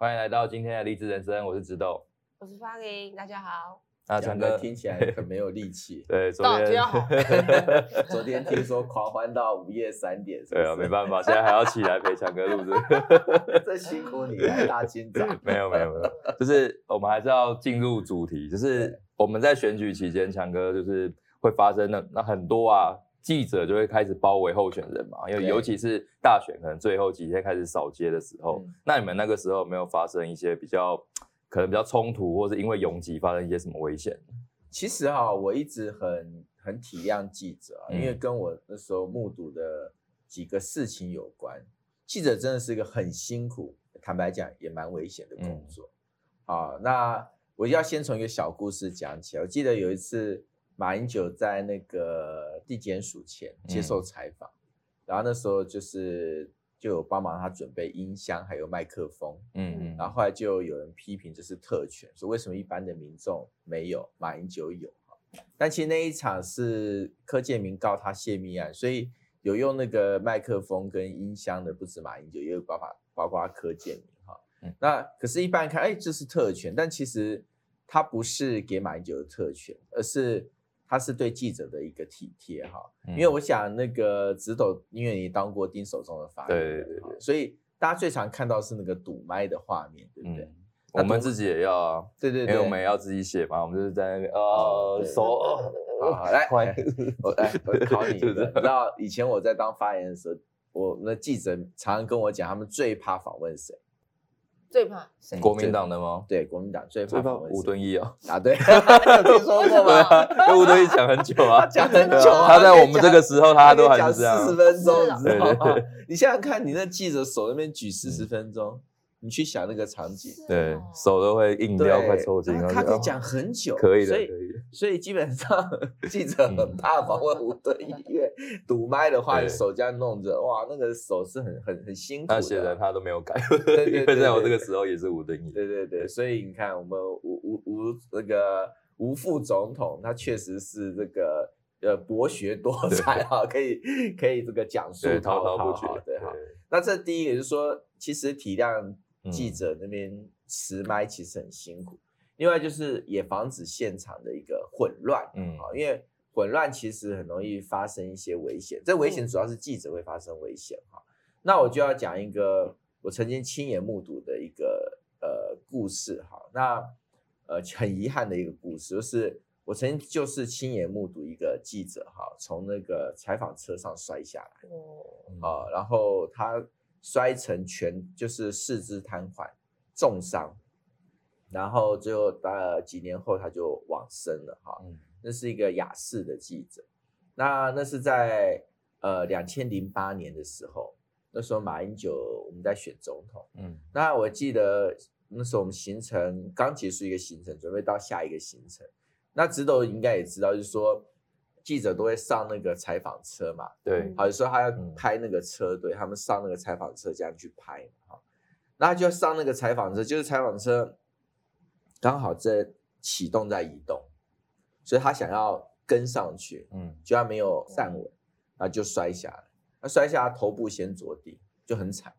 欢迎来到今天的励志人生，我是直豆，我是方玲，大家好。啊，强哥听起来很没有力气。对，昨天 昨天听说狂欢到午夜三点是不是？对啊，没办法，现在还要起来陪强哥录制，这辛苦你了，大清早。没有没有没有，就是我们还是要进入主题，就是我们在选举期间，强哥就是会发生的那很多啊，记者就会开始包围候选人嘛，因为尤其是大选可能最后几天开始扫街的时候，那你们那个时候有没有发生一些比较？可能比较冲突，或是因为拥挤发生一些什么危险？其实哈，我一直很很体谅记者，因为跟我那时候目睹的几个事情有关。记者真的是一个很辛苦，坦白讲也蛮危险的工作。好，那我要先从一个小故事讲起。我记得有一次马英九在那个地检署前接受采访，然后那时候就是。就有帮忙他准备音箱，还有麦克风，嗯嗯，然后后来就有人批评这是特权，说为什么一般的民众没有，马英九有？但其实那一场是柯建铭告他泄密案，所以有用那个麦克风跟音箱的不止马英九，也有包括包括柯建铭哈。那可是，一般看，哎，这是特权，但其实他不是给马英九的特权，而是。他是对记者的一个体贴哈，因为我想那个直斗，因为你当过丁守中的发言人，对对对，所以大家最常看到是那个堵麦的画面，对不对？我们自己也要啊，对对对，因为我们也要自己写嘛，我们就是在那边呃，手，好，来，我来，我 考你，你知道以前我在当发言的时候，我那记者常常跟我讲，他们最怕访问谁？最怕谁？国民党的吗？对，国民党最怕吴敦义哦。答，对，有听说过吗？因为吴敦义讲很久啊，讲很久啊。他在我们这个时候，他都还是这样，四十分钟，你知道吗？你想想看，你那记者手那边举四十分钟。你去想那个场景，对，手都会硬掉，快抽筋。他可以讲很久，可以的，所以所以基本上记者很怕访问吴敦义，因为堵麦的话，手这样弄着，哇，那个手是很很很辛苦的。那些人他都没有改，因为在我这个时候也是吴敦义。对对对，所以你看我们吴吴吴那个吴副总统，他确实是这个呃博学多才哈，可以可以这个讲述滔滔不绝。对哈，那这第一个就是说，其实体谅。记者那边持麦其实很辛苦，另外就是也防止现场的一个混乱，嗯，啊，因为混乱其实很容易发生一些危险，这危险主要是记者会发生危险哈。那我就要讲一个我曾经亲眼目睹的一个呃故事哈。那呃很遗憾的一个故事，就是我曾经就是亲眼目睹一个记者哈从那个采访车上摔下来，哦，啊，然后他。摔成全就是四肢瘫痪，重伤，然后最后呃几年后他就往生了哈。嗯，那是一个雅士的记者，那那是在呃两千零八年的时候，那时候马英九我们在选总统，嗯，那我记得那时候我们行程刚结束一个行程，准备到下一个行程，那直斗应该也知道，就是说。记者都会上那个采访车嘛，对，好，有时候他要拍那个车队，他们上那个采访车这样去拍嘛，哈，那他就要上那个采访车，就是采访车刚好在启动在移动，所以他想要跟上去，嗯，就他没有站稳，然后就摔下来，那摔下来头部先着地，就很惨，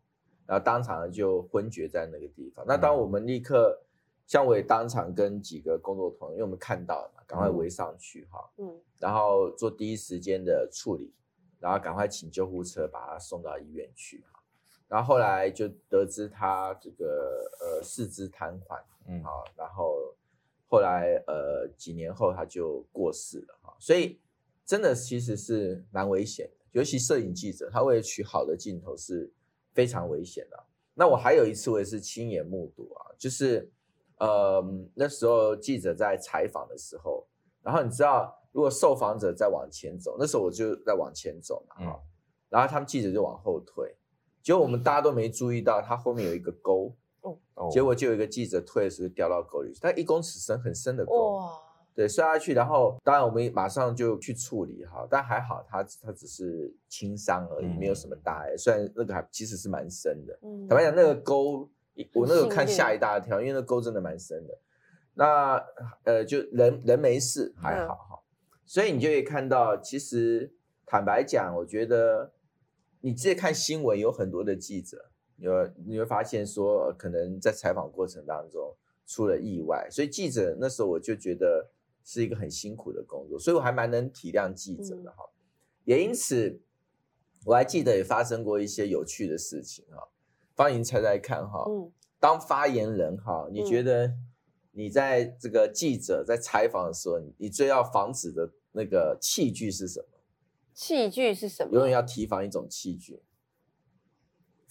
然后当场就昏厥在那个地方。那当我们立刻。像我也当场跟几个工作同仁，因为我们看到了嘛，赶快围上去哈，嗯，然后做第一时间的处理，然后赶快请救护车把他送到医院去哈，然后后来就得知他这个呃四肢瘫痪，嗯，好，然后后来呃几年后他就过世了哈，所以真的其实是蛮危险的，尤其摄影记者，他为了取好的镜头是非常危险的。那我还有一次我也是亲眼目睹啊，就是。呃，那时候记者在采访的时候，然后你知道，如果受访者在往前走，那时候我就在往前走嘛，哈、嗯，然后他们记者就往后退，结果我们大家都没注意到，他后面有一个沟，哦，结果就有一个记者退的时候掉到沟里，他一公尺深很深的沟，哇，对，摔下去，然后当然我们马上就去处理哈，但还好他他只是轻伤而已，嗯、没有什么大碍，虽然那个还其实是蛮深的，嗯，坦白讲那个沟。我那个看吓一大跳，因为那沟真的蛮深的。那呃，就人人没事还好哈，所以你就可以看到，其实坦白讲，我觉得你直接看新闻，有很多的记者有你会发现说，可能在采访过程当中出了意外，所以记者那时候我就觉得是一个很辛苦的工作，所以我还蛮能体谅记者的哈。嗯、也因此，我还记得也发生过一些有趣的事情哈。方莹猜猜看哈，嗯、当发言人哈，你觉得你在这个记者在采访的时候，你最要防止的那个器具是什么？器具是什么？永远要提防一种器具。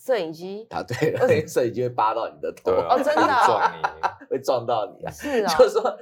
摄影机。答对了，摄影机会扒到你的头。哦，真的。撞你，会撞到你啊！是啊。就是说，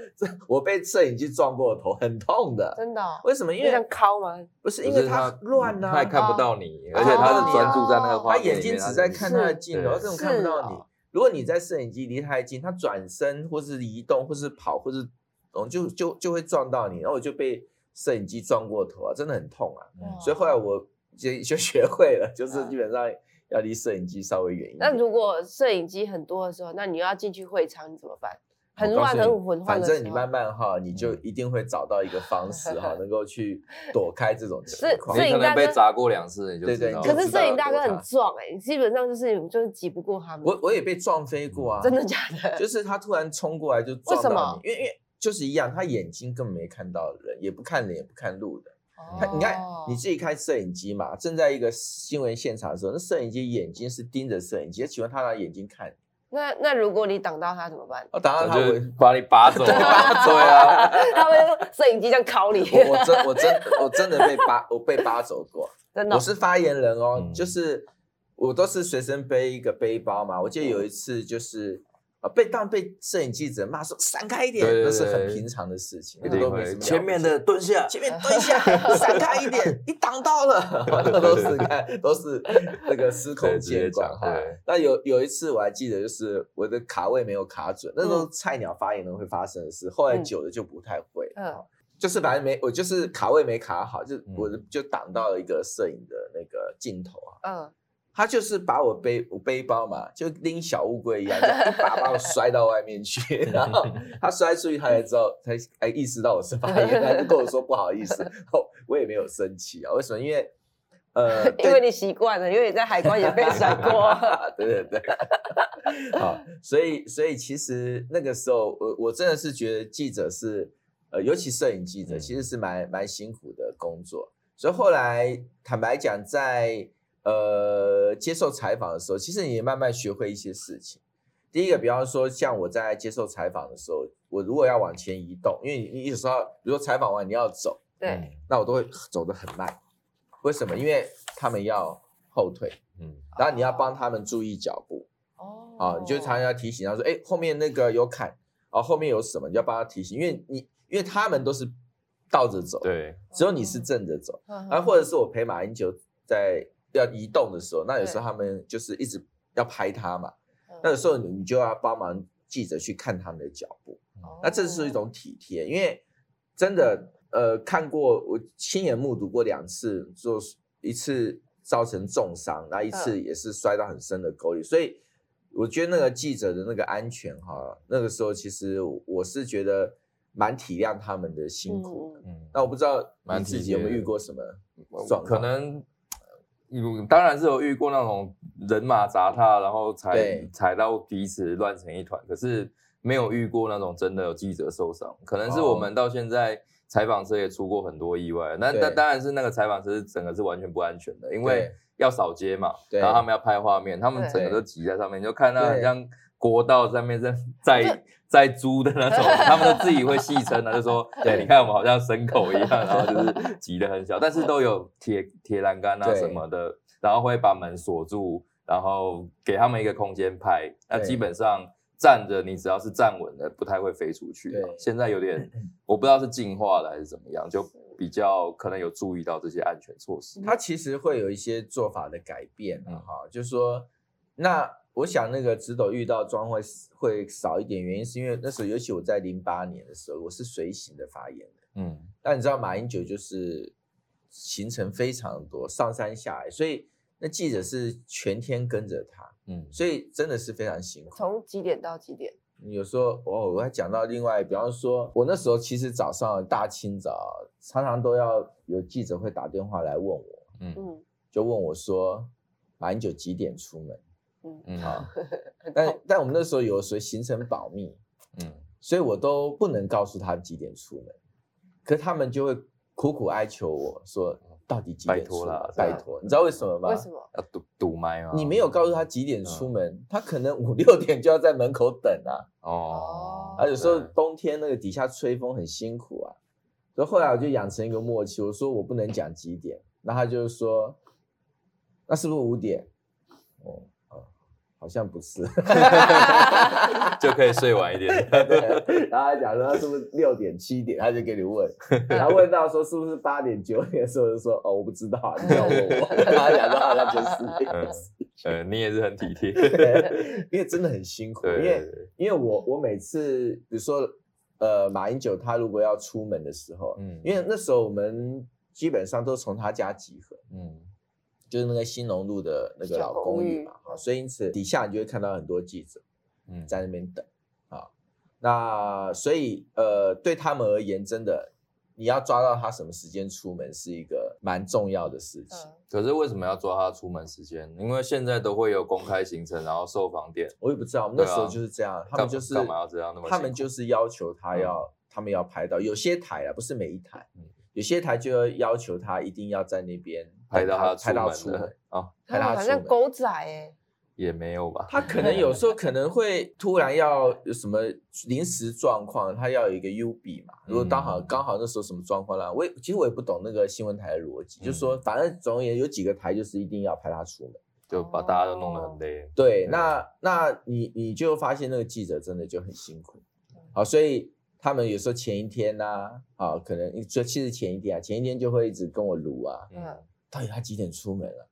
我被摄影机撞过头，很痛的。真的。为什么？因为像敲吗？不是，因为它乱啊，他也看不到你，而且他是专注在那个画面，他眼睛只在看他的镜头，他根本看不到你。如果你在摄影机离太近，他转身或是移动，或是跑，或是嗯，就就就会撞到你，然后我就被。摄影机撞过头啊，真的很痛啊！嗯、所以后来我就就学会了，就是基本上要离摄影机稍微远一点。那如果摄影机很多的时候，那你要进去会场，你怎么办？很乱很混乱。反正你慢慢哈，你就一定会找到一个方式哈，能够去躲开这种情况。你可能被砸过两次，你就知道。可是摄影大哥很壮哎，基本上就是就是挤不过他们。我我也被撞飞过啊！真的假的？就是他突然冲过来就撞到你，因为因为。就是一样，他眼睛根本没看到人，也不看脸，也不看路的。他，你看你自己看摄影机嘛，正在一个新闻现场的时候，那摄影机眼睛是盯着摄影机，请问他拿眼睛看？那那如果你挡到他怎么办？我挡到他会把你扒走。对啊，他会用摄影机这样拷你。我真我真我真的被扒，我被扒走过。真的，我是发言人哦，就是我都是随身背一个背包嘛。我记得有一次就是。啊！被当被摄影记者骂说闪开一点，那是很平常的事情。那都没什么。前面的蹲下，前面蹲下，闪开一点，你挡到了。那都是看，都是那个司空见惯哈。那有有一次我还记得，就是我的卡位没有卡准，那时候菜鸟发言人会发生的事。后来久了就不太会。嗯，就是反正没我就是卡位没卡好，就我就挡到了一个摄影的那个镜头啊。嗯。他就是把我背我背包嘛，就拎小乌龟一样，就一把把我 摔到外面去。然后他摔出去，他才知道，才才意识到我是发言人，他就跟我说不好意思。我也没有生气啊，为什么？因为呃，因为你习惯了，因为你在海关也被摔过。对对对。好，所以所以其实那个时候，我我真的是觉得记者是呃，尤其摄影记者，其实是蛮蛮辛苦的工作。所以后来坦白讲，在呃，接受采访的时候，其实你也慢慢学会一些事情。第一个，比方说，像我在接受采访的时候，我如果要往前移动，因为你有时候，比如说采访完你要走，对，那我都会走得很慢。为什么？因为他们要后退，嗯，然后你要帮他们注意脚步，哦，啊，你就常常要提醒他说，哎，后面那个有坎，啊，后面有什么，你要帮他提醒，因为你，因为他们都是倒着走，对，只有你是正着走，啊，或者是我陪马英九在。要移动的时候，那有时候他们就是一直要拍他嘛，那有时候你就要帮忙记者去看他们的脚步，哦、那这是一种体贴，因为真的呃看过我亲眼目睹过两次，就一次造成重伤，那一次也是摔到很深的沟里，嗯、所以我觉得那个记者的那个安全哈，那个时候其实我是觉得蛮体谅他们的辛苦的，嗯，那我不知道你自己有没有遇过什么状况，可能。当然是有遇过那种人马砸踏，然后踩踩到彼此乱成一团，可是没有遇过那种真的有记者受伤。可能是我们到现在采访车也出过很多意外，那那当然是那个采访车整个是完全不安全的，因为要扫街嘛，然后他们要拍画面，他们整个都挤在上面，对就看到很像。国道上面在在在租的那种，他们都自己会戏称呢，就说，对，你看我们好像牲口一样，然后就是挤得很小，但是都有铁铁栏杆啊什么的，然后会把门锁住，然后给他们一个空间拍。那基本上站着，你只要是站稳的，不太会飞出去。现在有点，我不知道是进化了还是怎么样，就比较可能有注意到这些安全措施。它其实会有一些做法的改变，哈，就是说那。我想那个直斗遇到状况会会少一点，原因是因为那时候尤其我在零八年的时候，我是随行的发言人，嗯，但你知道马英九就是行程非常多，上山下海，所以那记者是全天跟着他，嗯，所以真的是非常辛苦。从几点到几点？有时候哦，我还讲到另外，比方说我那时候其实早上大清早常常都要有记者会打电话来问我，嗯，就问我说马英九几点出门？嗯嗯 好，但但我们那时候有时候行程保密，嗯，所以我都不能告诉他几点出门，可他们就会苦苦哀求我说。到底几点出门？拜托啦，拜托，你知道为什么吗？为什么要堵堵麦吗？你没有告诉他几点出门，嗯、他可能五六点就要在门口等啊。哦，啊，有时候冬天那个底下吹风很辛苦啊，所以后来我就养成一个默契，我说我不能讲几点，那他就说，那是不是五点？哦。好像不是，就可以睡晚一点。对，然后他讲说他是不是六点七点，他就给你问，然后问到说是不是八点九点的时候，就说哦我不知道，你要问我。然后讲说好像就是，嗯，你也是很体贴，因为真的很辛苦，因为因为我我每次比如说呃马英九他如果要出门的时候，嗯，因为那时候我们基本上都从他家集合，嗯。就是那个兴隆路的那个老公寓嘛，哈，所以因此底下你就会看到很多记者，嗯，在那边等，啊、嗯，那所以呃，对他们而言，真的你要抓到他什么时间出门是一个蛮重要的事情。可是为什么要抓他出门时间？因为现在都会有公开行程，然后受访点，我也不知道，我们那时候就是这样，啊、他们就是干嘛要这样那么？他们就是要求他要，嗯、他们要拍到有些台啊，不是每一台，嗯、有些台就要要求他一定要在那边。拍到他拍到出门啊，拍到好像狗仔哎，也没有吧？他可能有时候可能会突然要有什么临时状况，他要有一个 U B 嘛。如果刚好刚好那时候什么状况啦，我也其实我也不懂那个新闻台的逻辑，就是说反正总而言之有几个台就是一定要拍他出门，就把大家都弄得很累。对，那那你你就发现那个记者真的就很辛苦，好，所以他们有时候前一天呐，啊，可能就其实前一天啊，前一天就会一直跟我撸啊，嗯。到底他几点出门了？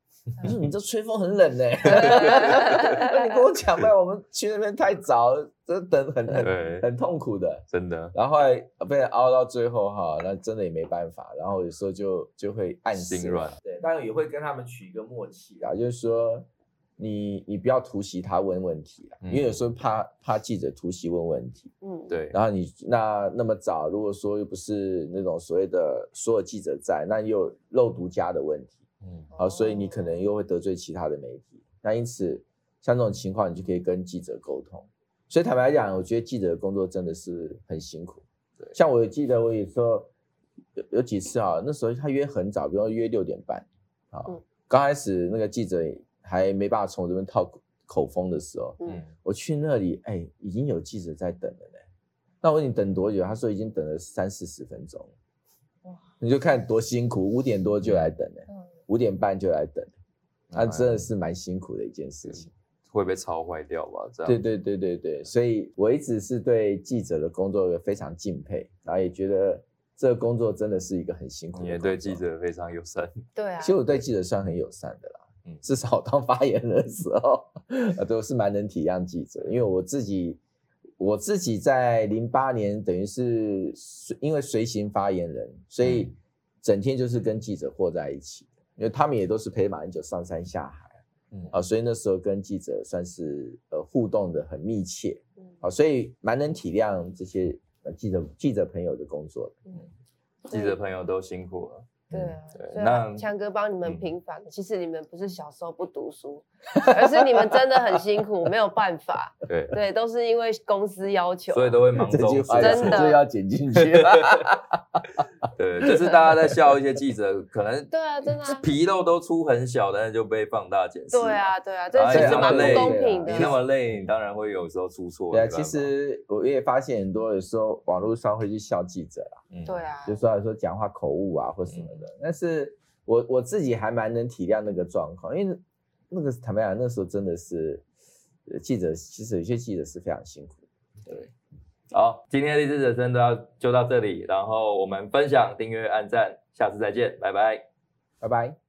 你说你这吹风很冷呢，那 你跟我讲呗，我们去那边太早，这等很很很痛苦的，真的。然后后来被人熬到最后哈，那真的也没办法。然后有时候就就会暗心软，对，当然也会跟他们取一个默契啊，就是说你你不要突袭他问问题啊，因为有时候怕怕记者突袭问问题，嗯，对。然后你那那么早，如果说又不是那种所谓的所有记者在，那又漏独家的问题。嗯，好，所以你可能又会得罪其他的媒体，那因此像这种情况，你就可以跟记者沟通。所以坦白讲，我觉得记者的工作真的是很辛苦。对，像我记得我有时候有有几次啊，那时候他约很早，比如说约六点半，啊，刚开始那个记者还没办法从这边套口风的时候，嗯，我去那里，哎，已经有记者在等了呢。那我问你等多久？他说已经等了三四十分钟。哇，你就看多辛苦，五点多就来等了。嗯五点半就来等，那真的是蛮辛苦的一件事情，会被超坏掉吧？这样。对对对对对，所以我一直是对记者的工作非常敬佩，然后也觉得这个工作真的是一个很辛苦的。你也对记者非常友善。对啊，其实我对记者算很友善的啦，嗯，至少当发言人的时候，啊，都是蛮能体谅记者，因为我自己，我自己在零八年等于是因为随行发言人，所以整天就是跟记者和在一起。因为他们也都是陪马英九上山下海，嗯。啊，所以那时候跟记者算是呃互动的很密切，嗯。啊，所以蛮能体谅这些记者记者朋友的工作，嗯，记者朋友都辛苦了。对啊，那强哥帮你们平反，其实你们不是小时候不读书，而是你们真的很辛苦，没有办法。对对，都是因为公司要求，所以都会 忙中真的要剪进去。对，就是大家在笑一些记者，可能对啊，真的皮肉都出很小，但是就被放大检视。对啊，对啊，这其实蛮不公平的。你那么累，你当然会有时候出错。对啊，其实我也发现很多有时候网络上会去笑记者啦。嗯，对啊，就说说讲话口误啊或什么的，但是我我自己还蛮能体谅那个状况，因为那个坦白讲，那时候真的是记者，其实有些记者是非常辛苦。对，好，今天的励志人生都要就到这里，然后我们分享、订阅、按赞，下次再见，拜拜，拜拜。